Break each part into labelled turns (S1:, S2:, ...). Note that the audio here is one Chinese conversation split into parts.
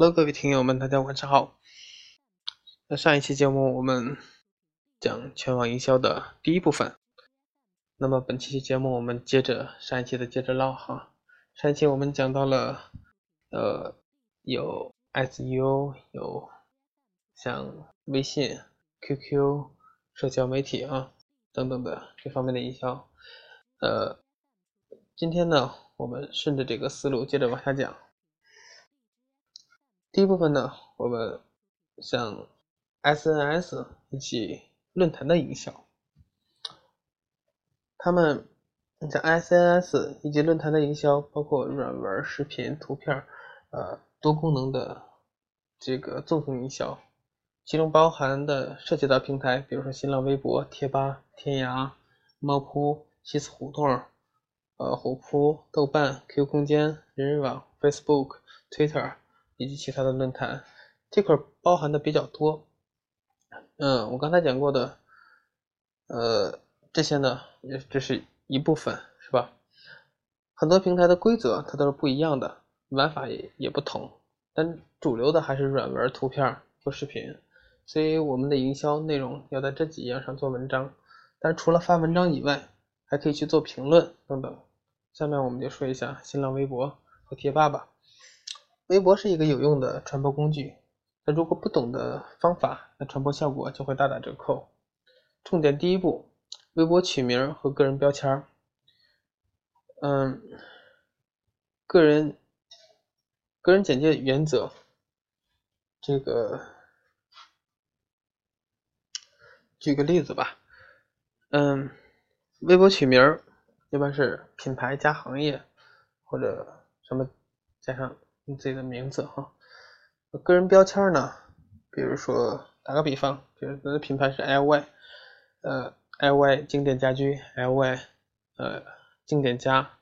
S1: Hello，各位听友们，大家晚上好。那上一期节目我们讲全网营销的第一部分，那么本期节目我们接着上一期的接着唠哈。上一期我们讲到了，呃，有 SEO，有像微信、QQ、社交媒体啊等等的这方面的营销。呃，今天呢，我们顺着这个思路接着往下讲。第一部分呢，我们像 SNS 以及论坛的营销，他们像 SNS 以及论坛的营销，包括软文、视频、图片，呃，多功能的这个纵横营销，其中包含的涉及到平台，比如说新浪微博、贴吧、天涯、猫扑、西子胡同，呃，虎扑、豆瓣、QQ 空间、人人网、Facebook、Twitter。以及其他的论坛，这块包含的比较多。嗯，我刚才讲过的，呃，这些呢，也这是一部分，是吧？很多平台的规则它都是不一样的，玩法也也不同，但主流的还是软文、图片或视频，所以我们的营销内容要在这几样上做文章。但除了发文章以外，还可以去做评论等等。下面我们就说一下新浪微博和贴吧吧。微博是一个有用的传播工具，那如果不懂的方法，那传播效果就会大打折扣。重点第一步，微博取名和个人标签嗯，个人个人简介原则，这个举个例子吧。嗯，微博取名一般是品牌加行业或者什么加上。你自己的名字哈，个人标签呢？比如说打个比方，比如咱的品牌是 LY，呃，LY 经典家居，LY 呃经典家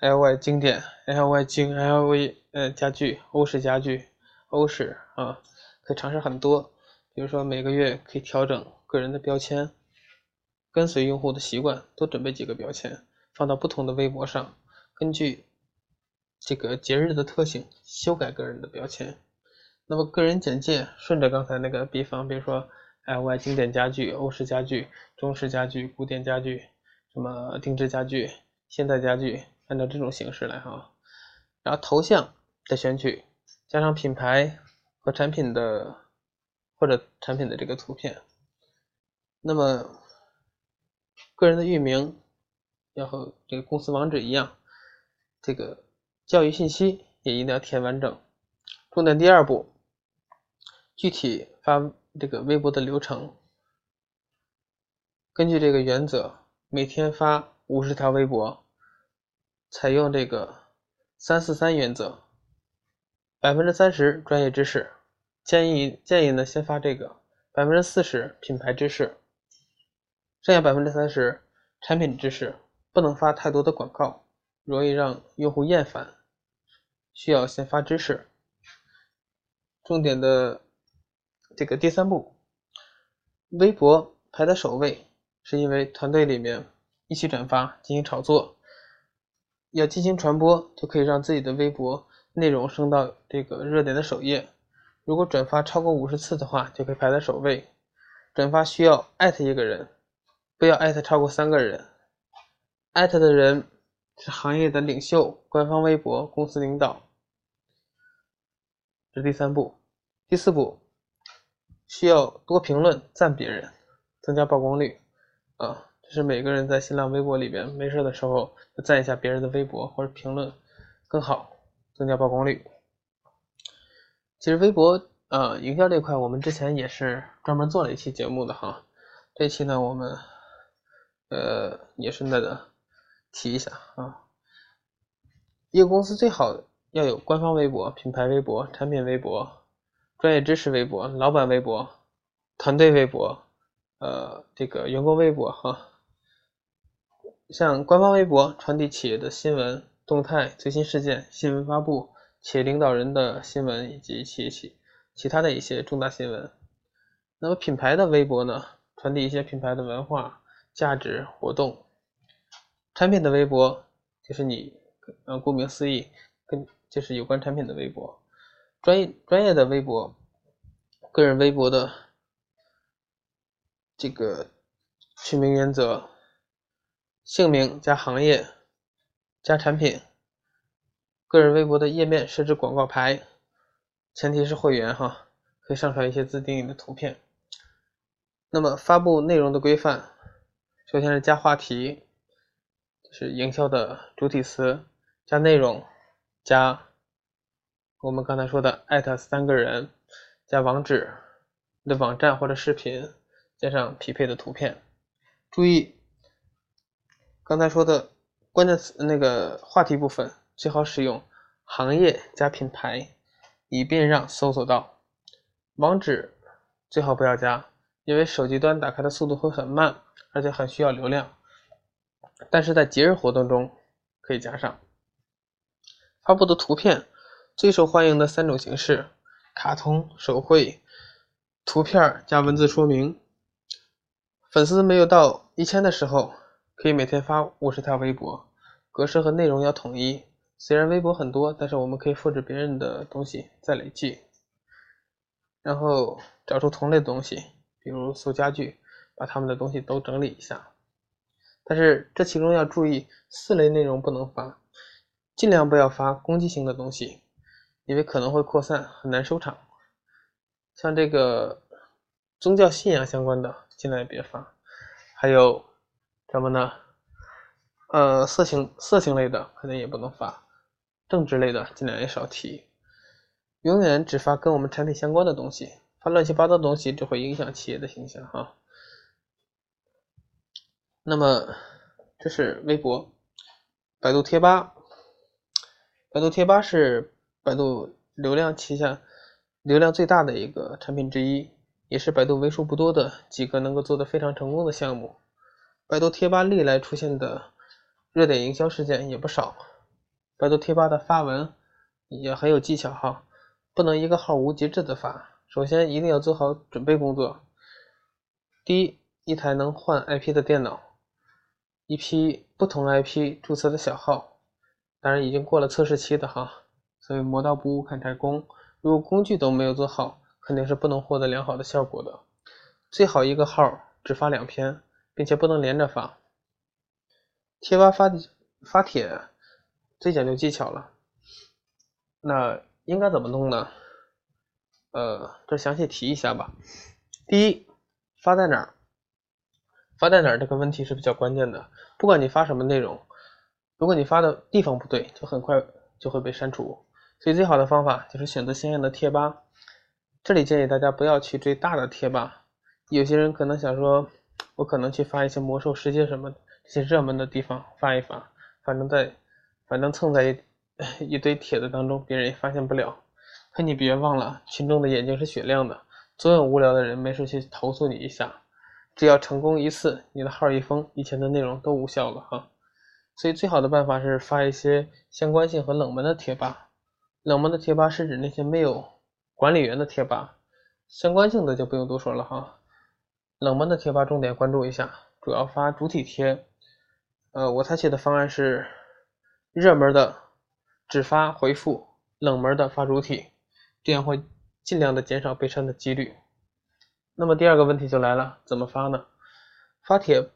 S1: ，LY 经典，LY 经，LV 呃家具，欧式家具，欧式啊，可以尝试很多。比如说每个月可以调整个人的标签，跟随用户的习惯，多准备几个标签，放到不同的微博上，根据。这个节日的特性，修改个人的标签。那么个人简介顺着刚才那个比方，比如说 LY 经典家具、欧式家具、中式家具、古典家具，什么定制家具、现代家具，按照这种形式来哈。然后头像的选取，加上品牌和产品的或者产品的这个图片。那么个人的域名要和这个公司网址一样，这个。教育信息也一定要填完整。重点第二步，具体发这个微博的流程，根据这个原则，每天发五十条微博，采用这个三四三原则，百分之三十专业知识，建议建议呢先发这个百分之四十品牌知识，剩下百分之三十产品知识，不能发太多的广告。容易让用户厌烦，需要先发知识。重点的这个第三步，微博排在首位，是因为团队里面一起转发进行炒作，要进行传播，就可以让自己的微博内容升到这个热点的首页。如果转发超过五十次的话，就可以排在首位。转发需要艾特一个人，不要艾特超过三个人，艾特的人。是行业的领袖，官方微博，公司领导。这是第三步，第四步需要多评论赞别人，增加曝光率啊！这是每个人在新浪微博里边没事的时候就赞一下别人的微博或者评论更好，增加曝光率。其实微博啊营销这块，我们之前也是专门做了一期节目的哈。这期呢，我们呃也是那个。提一下啊，一个公司最好要有官方微博、品牌微博、产品微博、专业知识微博、老板微博、团队微博，呃，这个员工微博哈。像官方微博传递企业的新闻动态、最新事件、新闻发布、企业领导人的新闻以及企业其其他的一些重大新闻。那么品牌的微博呢，传递一些品牌的文化、价值、活动。产品的微博就是你，呃，顾名思义，跟就是有关产品的微博。专业专业的微博，个人微博的这个取名原则：姓名加行业加产品。个人微博的页面设置广告牌，前提是会员哈，可以上传一些自定义的图片。那么发布内容的规范，首先是加话题，是营销的主体词，加内容，加我们刚才说的艾特三个人，加网址的网站或者视频，加上匹配的图片。注意，刚才说的关键词那个话题部分。最好使用行业加品牌，以便让搜索到。网址最好不要加，因为手机端打开的速度会很慢，而且很需要流量。但是在节日活动中可以加上。发布的图片最受欢迎的三种形式：卡通、手绘、图片加文字说明。粉丝没有到一千的时候，可以每天发五十条微博，格式和内容要统一。虽然微博很多，但是我们可以复制别人的东西再累计，然后找出同类的东西，比如搜家具，把他们的东西都整理一下。但是这其中要注意四类内容不能发，尽量不要发攻击性的东西，因为可能会扩散，很难收场。像这个宗教信仰相关的，尽量也别发。还有什么呢？呃，色情色情类的可能也不能发。政治类的尽量也少提，永远只发跟我们产品相关的东西，发乱七八糟的东西只会影响企业的形象哈。那么这是微博，百度贴吧，百度贴吧是百度流量旗下流量最大的一个产品之一，也是百度为数不多的几个能够做得非常成功的项目。百度贴吧历来出现的热点营销事件也不少。百度贴吧的发文也很有技巧哈，不能一个号无节制的发。首先一定要做好准备工作。第一，一台能换 IP 的电脑，一批不同 IP 注册的小号，当然已经过了测试期的哈。所以磨刀不误砍柴工，如果工具都没有做好，肯定是不能获得良好的效果的。最好一个号只发两篇，并且不能连着发。贴吧发发帖。最讲究技巧了，那应该怎么弄呢？呃，这详细提一下吧。第一，发在哪儿？发在哪儿这个问题是比较关键的。不管你发什么内容，如果你发的地方不对，就很快就会被删除。所以最好的方法就是选择相应的贴吧。这里建议大家不要去追大的贴吧。有些人可能想说，我可能去发一些魔兽世界什么这些热门的地方发一发，反正在。反正蹭在 一堆帖子当中，别人也发现不了。可你别忘了，群众的眼睛是雪亮的，总有无聊的人没事去投诉你一下。只要成功一次，你的号一封，以前的内容都无效了哈。所以最好的办法是发一些相关性和冷门的贴吧。冷门的贴吧是指那些没有管理员的贴吧，相关性的就不用多说了哈。冷门的贴吧重点关注一下，主要发主体贴。呃，我采取的方案是。热门的只发回复，冷门的发主体，这样会尽量的减少被删的几率。那么第二个问题就来了，怎么发呢？发帖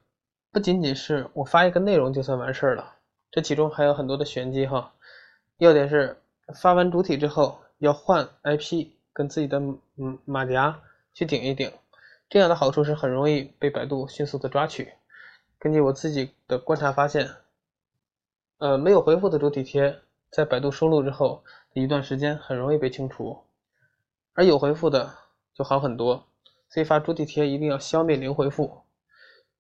S1: 不仅仅是我发一个内容就算完事儿了，这其中还有很多的玄机哈。要点是发完主体之后要换 IP，跟自己的嗯马甲去顶一顶，这样的好处是很容易被百度迅速的抓取。根据我自己的观察发现。呃，没有回复的主体贴，在百度收录之后一段时间很容易被清除，而有回复的就好很多。所以发主体贴一定要消灭零回复，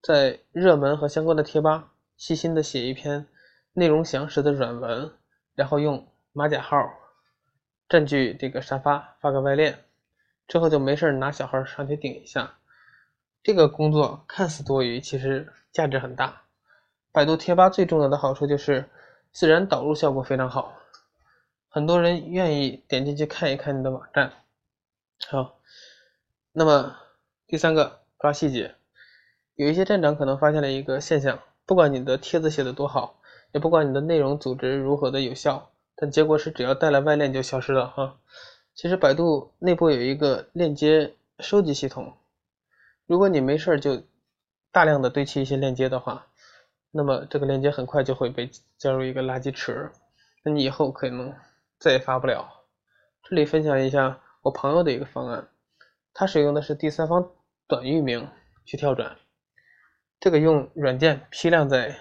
S1: 在热门和相关的贴吧细心的写一篇内容详实的软文，然后用马甲号占据这个沙发发个外链，之后就没事拿小号上去顶一下。这个工作看似多余，其实价值很大。百度贴吧最重要的好处就是自然导入效果非常好，很多人愿意点进去看一看你的网站。好，那么第三个抓细节，有一些站长可能发现了一个现象：不管你的帖子写的多好，也不管你的内容组织如何的有效，但结果是只要带了外链就消失了哈。其实百度内部有一个链接收集系统，如果你没事就大量的堆砌一些链接的话，那么这个链接很快就会被加入一个垃圾池，那你以后可能再也发不了。这里分享一下我朋友的一个方案，它使用的是第三方短域名去跳转，这个用软件批量在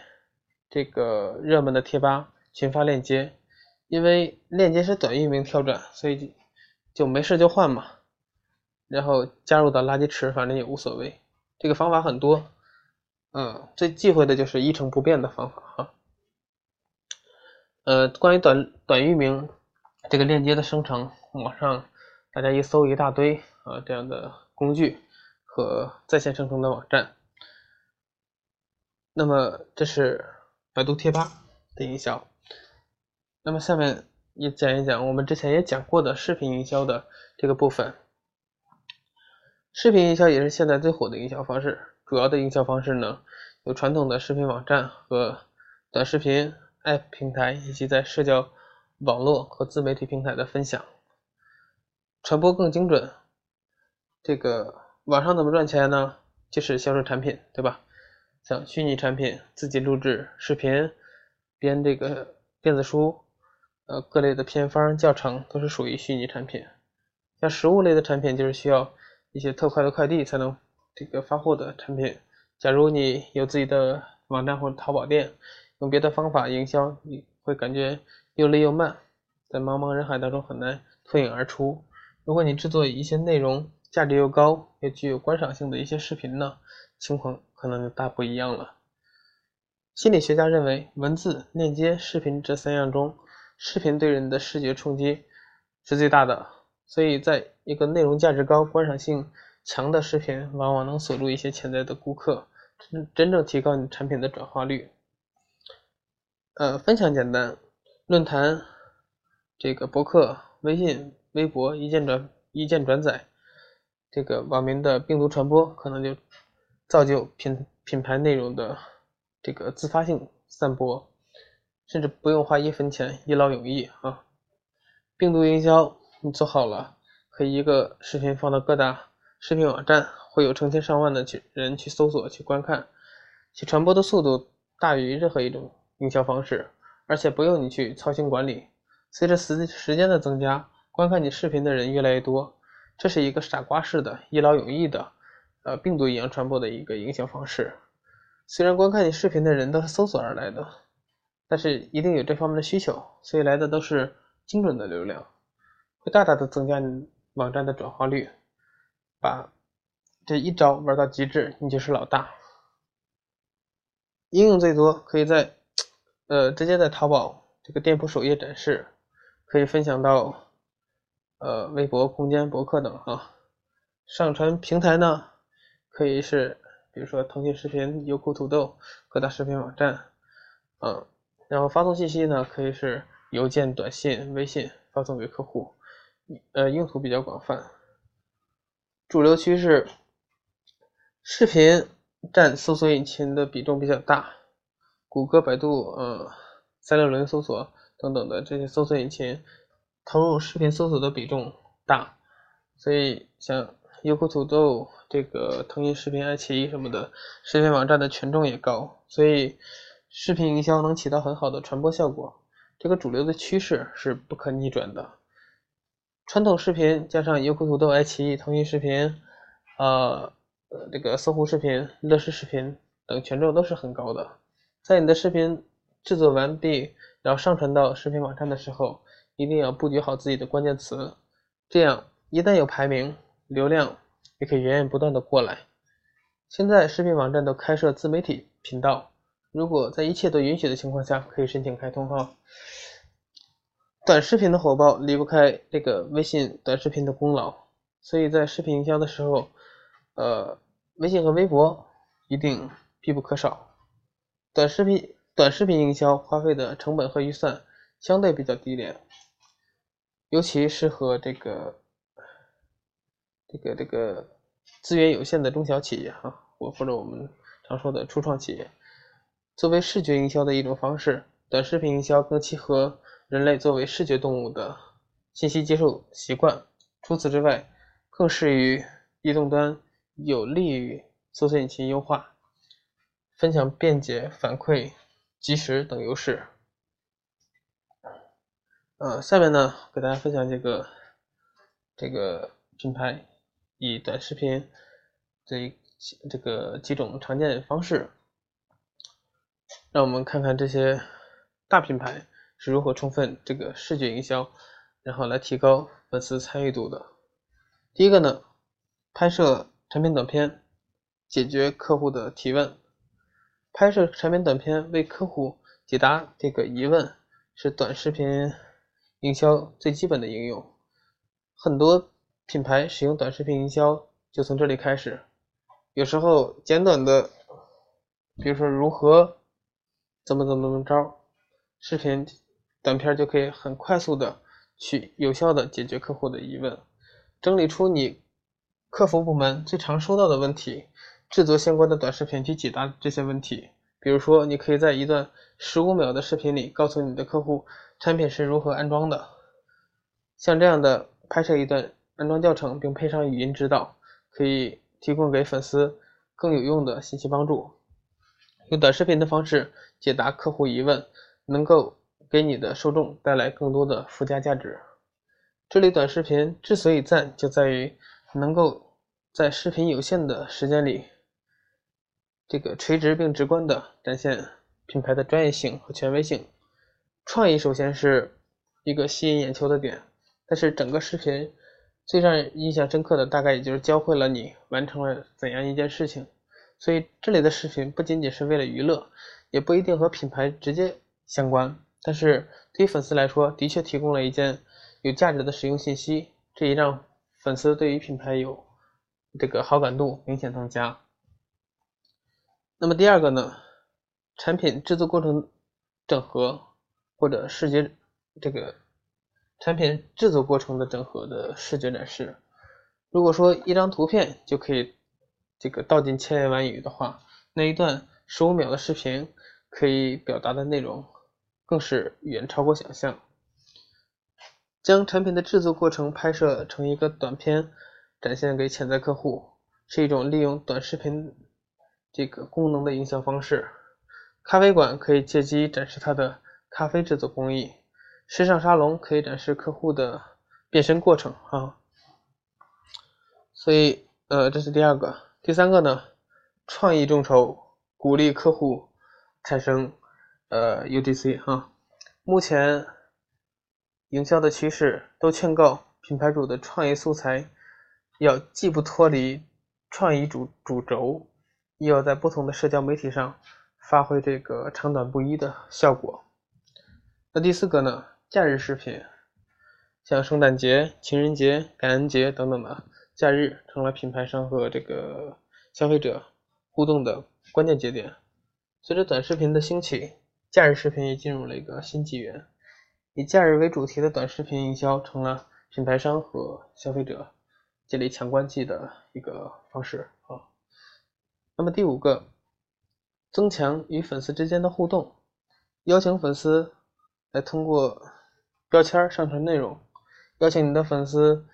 S1: 这个热门的贴吧群发链接，因为链接是短域名跳转，所以就没事就换嘛，然后加入到垃圾池，反正也无所谓。这个方法很多。嗯，最忌讳的就是一成不变的方法哈。呃，关于短短域名这个链接的生成，网上大家一搜一大堆啊这样的工具和在线生成的网站。那么这是百度贴吧的营销。那么下面也讲一讲我们之前也讲过的视频营销的这个部分。视频营销也是现在最火的营销方式。主要的营销方式呢，有传统的视频网站和短视频 App 平台，以及在社交网络和自媒体平台的分享，传播更精准。这个网上怎么赚钱呢？就是销售产品，对吧？像虚拟产品、自己录制视频、编这个电子书，呃，各类的偏方教程都是属于虚拟产品。像实物类的产品，就是需要一些特快的快递才能。这个发货的产品，假如你有自己的网站或者淘宝店，用别的方法营销，你会感觉又累又慢，在茫茫人海当中很难脱颖而出。如果你制作一些内容价值又高又具有观赏性的一些视频呢，情况可能就大不一样了。心理学家认为，文字、链接、视频这三样中，视频对人的视觉冲击是最大的，所以在一个内容价值高、观赏性。强的视频往往能锁住一些潜在的顾客，真真正提高你产品的转化率。呃，分享简单，论坛、这个博客、微信、微博一键转一键转载，这个网民的病毒传播可能就造就品品牌内容的这个自发性散播，甚至不用花一分钱，一劳永逸啊！病毒营销你做好了，可以一个视频放到各大。视频网站会有成千上万的去人去搜索、去观看，其传播的速度大于任何一种营销方式，而且不用你去操心管理。随着时时间的增加，观看你视频的人越来越多，这是一个傻瓜式的、一劳永逸的，呃，病毒一样传播的一个营销方式。虽然观看你视频的人都是搜索而来的，但是一定有这方面的需求，所以来的都是精准的流量，会大大的增加你网站的转化率。把这一招玩到极致，你就是老大。应用最多可以在呃直接在淘宝这个店铺首页展示，可以分享到呃微博、空间、博客等哈。上传平台呢，可以是比如说腾讯视频、优酷、土豆各大视频网站，嗯，然后发送信息呢，可以是邮件、短信、微信发送给客户，呃，用途比较广泛。主流趋势，视频占搜索引擎的比重比较大，谷歌、百度、呃、三六零搜索等等的这些搜索引擎投入视频搜索的比重大，所以像优酷、土豆、这个腾讯视频、爱奇艺什么的视频网站的权重也高，所以视频营销能起到很好的传播效果。这个主流的趋势是不可逆转的。传统视频加上优酷、土豆、爱奇艺、腾讯视频，呃，这个搜狐视频、乐视视频等权重都是很高的。在你的视频制作完毕，然后上传到视频网站的时候，一定要布局好自己的关键词，这样一旦有排名，流量也可以源源不断的过来。现在视频网站都开设自媒体频道，如果在一切都允许的情况下，可以申请开通哈。短视频的火爆离不开这个微信短视频的功劳，所以在视频营销的时候，呃，微信和微博一定必不可少。短视频短视频营销花费的成本和预算相对比较低廉，尤其适合这个这个这个资源有限的中小企业哈，或或者我们常说的初创企业。作为视觉营销的一种方式，短视频营销更契合。人类作为视觉动物的信息接受习惯。除此之外，更适于移动端，有利于搜索引擎优化、分享便捷、反馈及时等优势。呃，下面呢，给大家分享这个这个品牌以短视频这这个几种常见方式，让我们看看这些大品牌是如何充分这个视觉营销，然后来提高粉丝参与度的。第一个呢，拍摄产品短片，解决客户的提问。拍摄产品短片为客户解答这个疑问，是短视频。营销最基本的应用，很多品牌使用短视频营销就从这里开始。有时候简短的，比如说如何怎么怎么怎么着，视频短片就可以很快速的去有效的解决客户的疑问，整理出你客服部门最常收到的问题，制作相关的短视频去解答这些问题。比如说，你可以在一段十五秒的视频里告诉你的客户产品是如何安装的。像这样的拍摄一段安装教程，并配上语音指导，可以提供给粉丝更有用的信息帮助。用短视频的方式解答客户疑问，能够给你的受众带来更多的附加价值。这类短视频之所以赞，就在于能够在视频有限的时间里。这个垂直并直观的展现品牌的专业性和权威性，创意首先是一个吸引眼球的点，但是整个视频最让人印象深刻的大概也就是教会了你完成了怎样一件事情。所以这里的视频不仅仅是为了娱乐，也不一定和品牌直接相关，但是对于粉丝来说，的确提供了一件有价值的使用信息，这也让粉丝对于品牌有这个好感度明显增加。那么第二个呢，产品制作过程整合或者视觉这个产品制作过程的整合的视觉展示。如果说一张图片就可以这个道尽千言万语的话，那一段十五秒的视频可以表达的内容更是远超过想象。将产品的制作过程拍摄成一个短片，展现给潜在客户，是一种利用短视频。这个功能的营销方式，咖啡馆可以借机展示它的咖啡制作工艺，时尚沙龙可以展示客户的变身过程啊。所以，呃，这是第二个。第三个呢，创意众筹鼓励客户产生呃 UGC 哈。目前营销的趋势都劝告品牌主的创意素材要既不脱离创意主主轴。又要在不同的社交媒体上发挥这个长短不一的效果。那第四个呢？假日视频，像圣诞节、情人节、感恩节等等的假日，成了品牌商和这个消费者互动的关键节点。随着短视频的兴起，假日视频也进入了一个新纪元。以假日为主题的短视频营销，成了品牌商和消费者建立强关系的一个方式啊。那么第五个，增强与粉丝之间的互动，邀请粉丝来通过标签上传内容，邀请你的粉丝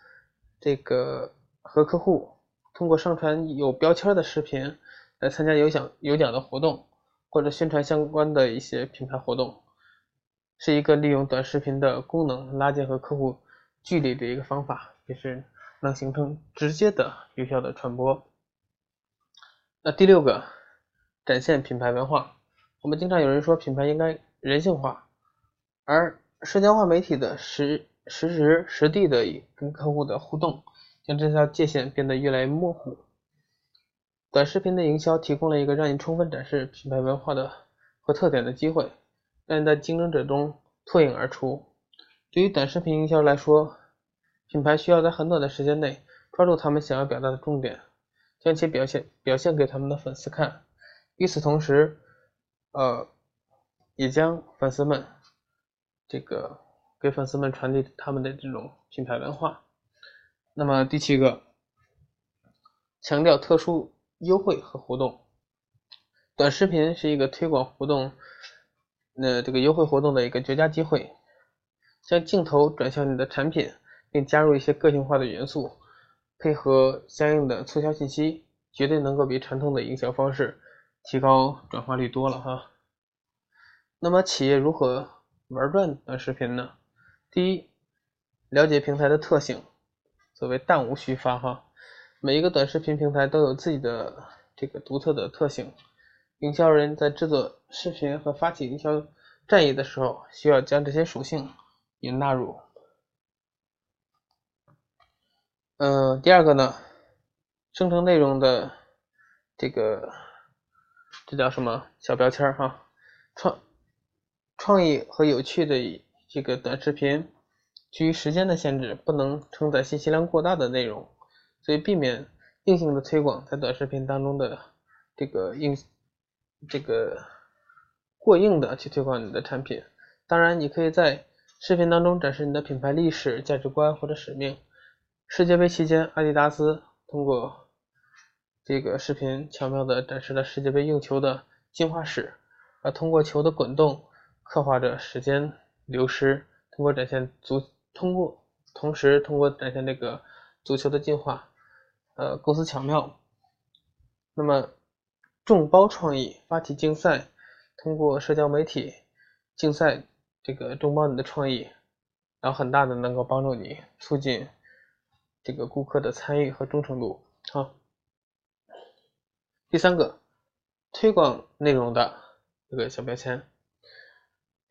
S1: 这个和客户通过上传有标签的视频来参加有奖有奖的活动，或者宣传相关的一些品牌活动，是一个利用短视频的功能拉近和客户距离的一个方法，也是能形成直接的有效的传播。那第六个，展现品牌文化。我们经常有人说品牌应该人性化，而社交化媒体的实实时实地的跟客户的互动，将这条界限变得越来越模糊。短视频的营销提供了一个让你充分展示品牌文化的和特点的机会，让你在竞争者中脱颖而出。对于短视频营销来说，品牌需要在很短的时间内抓住他们想要表达的重点。将其表现表现给他们的粉丝看，与此同时，呃，也将粉丝们这个给粉丝们传递他们的这种品牌文化。那么第七个，强调特殊优惠和活动。短视频是一个推广活动，那这个优惠活动的一个绝佳机会。将镜头转向你的产品，并加入一些个性化的元素，配合相应的促销信息，绝对能够比传统的营销方式提高转化率多了哈。那么企业如何玩转短视频呢？第一，了解平台的特性，所谓弹无虚发哈。每一个短视频平台都有自己的这个独特的特性，营销人在制作视频和发起营销战役的时候，需要将这些属性也纳入。嗯，第二个呢，生成内容的这个这叫什么小标签哈，创。创意和有趣的这个短视频，基于时间的限制，不能承载信息量过大的内容，所以避免硬性的推广在短视频当中的这个硬这个过硬的去推广你的产品。当然，你可以在视频当中展示你的品牌历史、价值观或者使命。世界杯期间，阿迪达斯通过这个视频巧妙地展示了世界杯用球的进化史，而通过球的滚动。刻画着时间流失，通过展现足，通过同时通过展现这个足球的进化，呃，构思巧妙。那么，众包创意发起竞赛，通过社交媒体竞赛，这个众包你的创意，然后很大的能够帮助你促进这个顾客的参与和忠诚度。好，第三个，推广内容的这个小标签。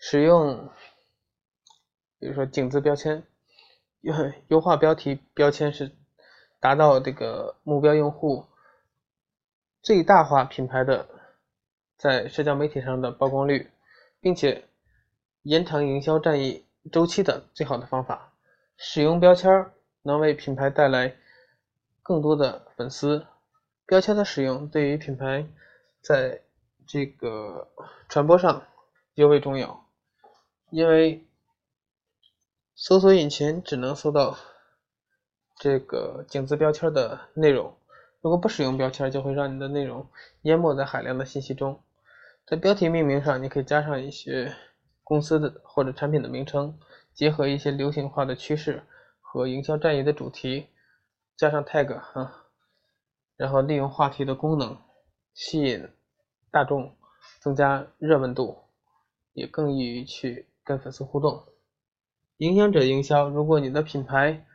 S1: 使用，比如说井字标签，优优化标题标签是达到这个目标用户最大化品牌的在社交媒体上的曝光率，并且延长营销战役周期的最好的方法。使用标签能为品牌带来更多的粉丝。标签的使用对于品牌在这个传播上尤为重要。因为搜索引擎只能搜到这个井字标签的内容，如果不使用标签，就会让你的内容淹没在海量的信息中。在标题命名上，你可以加上一些公司的或者产品的名称，结合一些流行化的趋势和营销战役的主题，加上 tag 哈，然后利用话题的功能吸引大众，增加热门度，也更易于去。跟粉丝互动，影响者营销。如果你的品牌，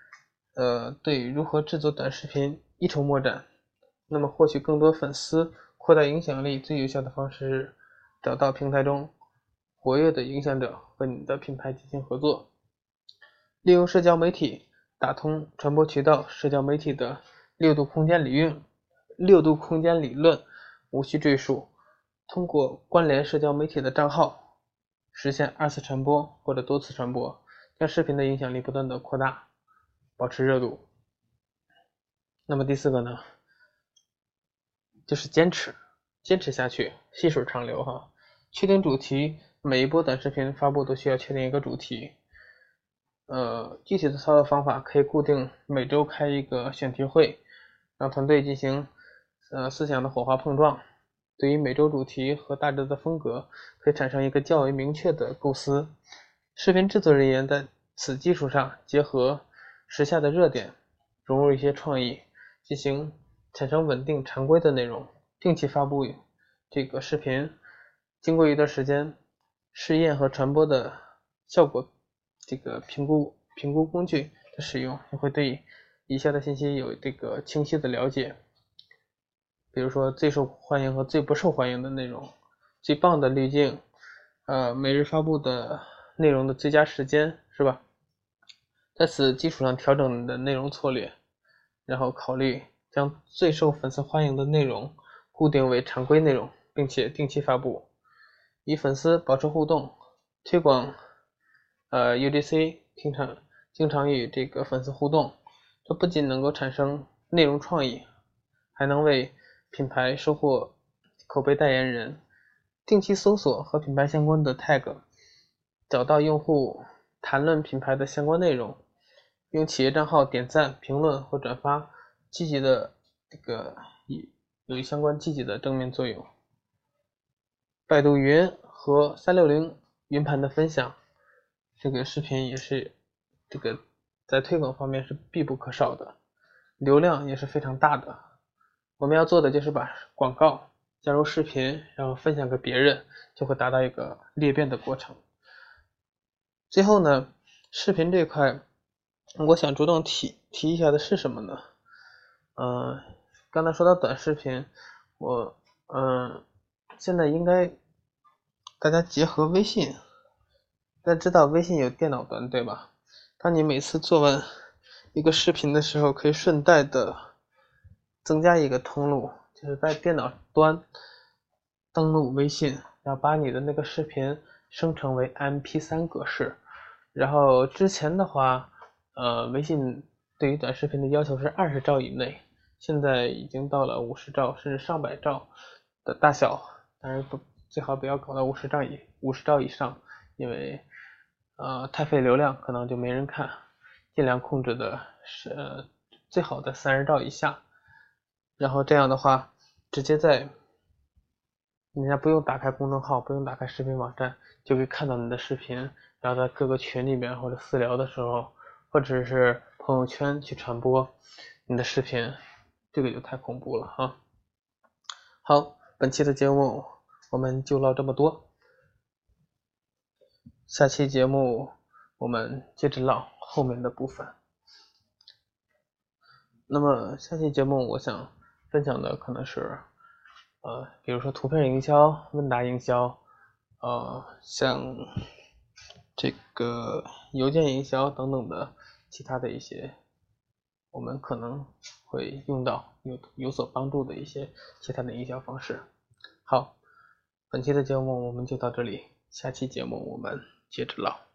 S1: 呃，对如何制作短视频一筹莫展，那么获取更多粉丝、扩大影响力最有效的方式是找到平台中活跃的影响者和你的品牌进行合作，利用社交媒体打通传播渠道。社交媒体的六度空间理论，六度空间理论无需赘述。通过关联社交媒体的账号。实现二次传播或者多次传播，将视频的影响力不断的扩大，保持热度。那么第四个呢，就是坚持，坚持下去，细水长流哈。确定主题，每一波短视频发布都需要确定一个主题。呃，具体的操作方法可以固定每周开一个选题会，让团队进行呃思想的火花碰撞。对于每周主题和大致的风格，可以产生一个较为明确的构思。视频制作人员在此基础上，结合时下的热点，融入一些创意，进行产生稳定常规的内容，定期发布这个视频。经过一段时间试验和传播的效果，这个评估评估工具的使用，也会对以下的信息有这个清晰的了解。比如说最受欢迎和最不受欢迎的内容，最棒的滤镜，呃，每日发布的内容的最佳时间，是吧？在此基础上调整你的内容策略，然后考虑将最受粉丝欢迎的内容固定为常规内容，并且定期发布，与粉丝保持互动，推广。呃，UGC 经常经常与这个粉丝互动，这不仅能够产生内容创意，还能为品牌收获口碑代言人，定期搜索和品牌相关的 tag，找到用户谈论品牌的相关内容，用企业账号点赞、评论或转发，积极的这个有有相关积极的正面作用。百度云和三六零云盘的分享，这个视频也是这个在推广方面是必不可少的，流量也是非常大的。我们要做的就是把广告加入视频，然后分享给别人，就会达到一个裂变的过程。最后呢，视频这块，我想主动提提一下的是什么呢？嗯，刚才说到短视频，我嗯，现在应该大家结合微信。大家知道微信有电脑端对吧？当你每次做完一个视频的时候，可以顺带的增加一个通路，就是在电脑端登录微信，然后把你的那个视频生成为 MP3 格式。然后之前的话，呃，微信对于短视频的要求是二十兆以内，现在已经到了五十兆甚至上百兆的大小，当然不最好不要搞到五十兆以五十兆以上，因为。呃，太费流量，可能就没人看。尽量控制的是最好的三十兆以下，然后这样的话，直接在人家不用打开公众号，不用打开视频网站，就可以看到你的视频。然后在各个群里面或者私聊的时候，或者是朋友圈去传播你的视频，这个就太恐怖了哈。好，本期的节目我们就唠这么多。下期节目我们接着唠后面的部分。那么下期节目我想分享的可能是，呃，比如说图片营销、问答营销，呃，像这个邮件营销等等的其他的一些，我们可能会用到有有所帮助的一些其他的营销方式。好，本期的节目我们就到这里，下期节目我们。接着唠。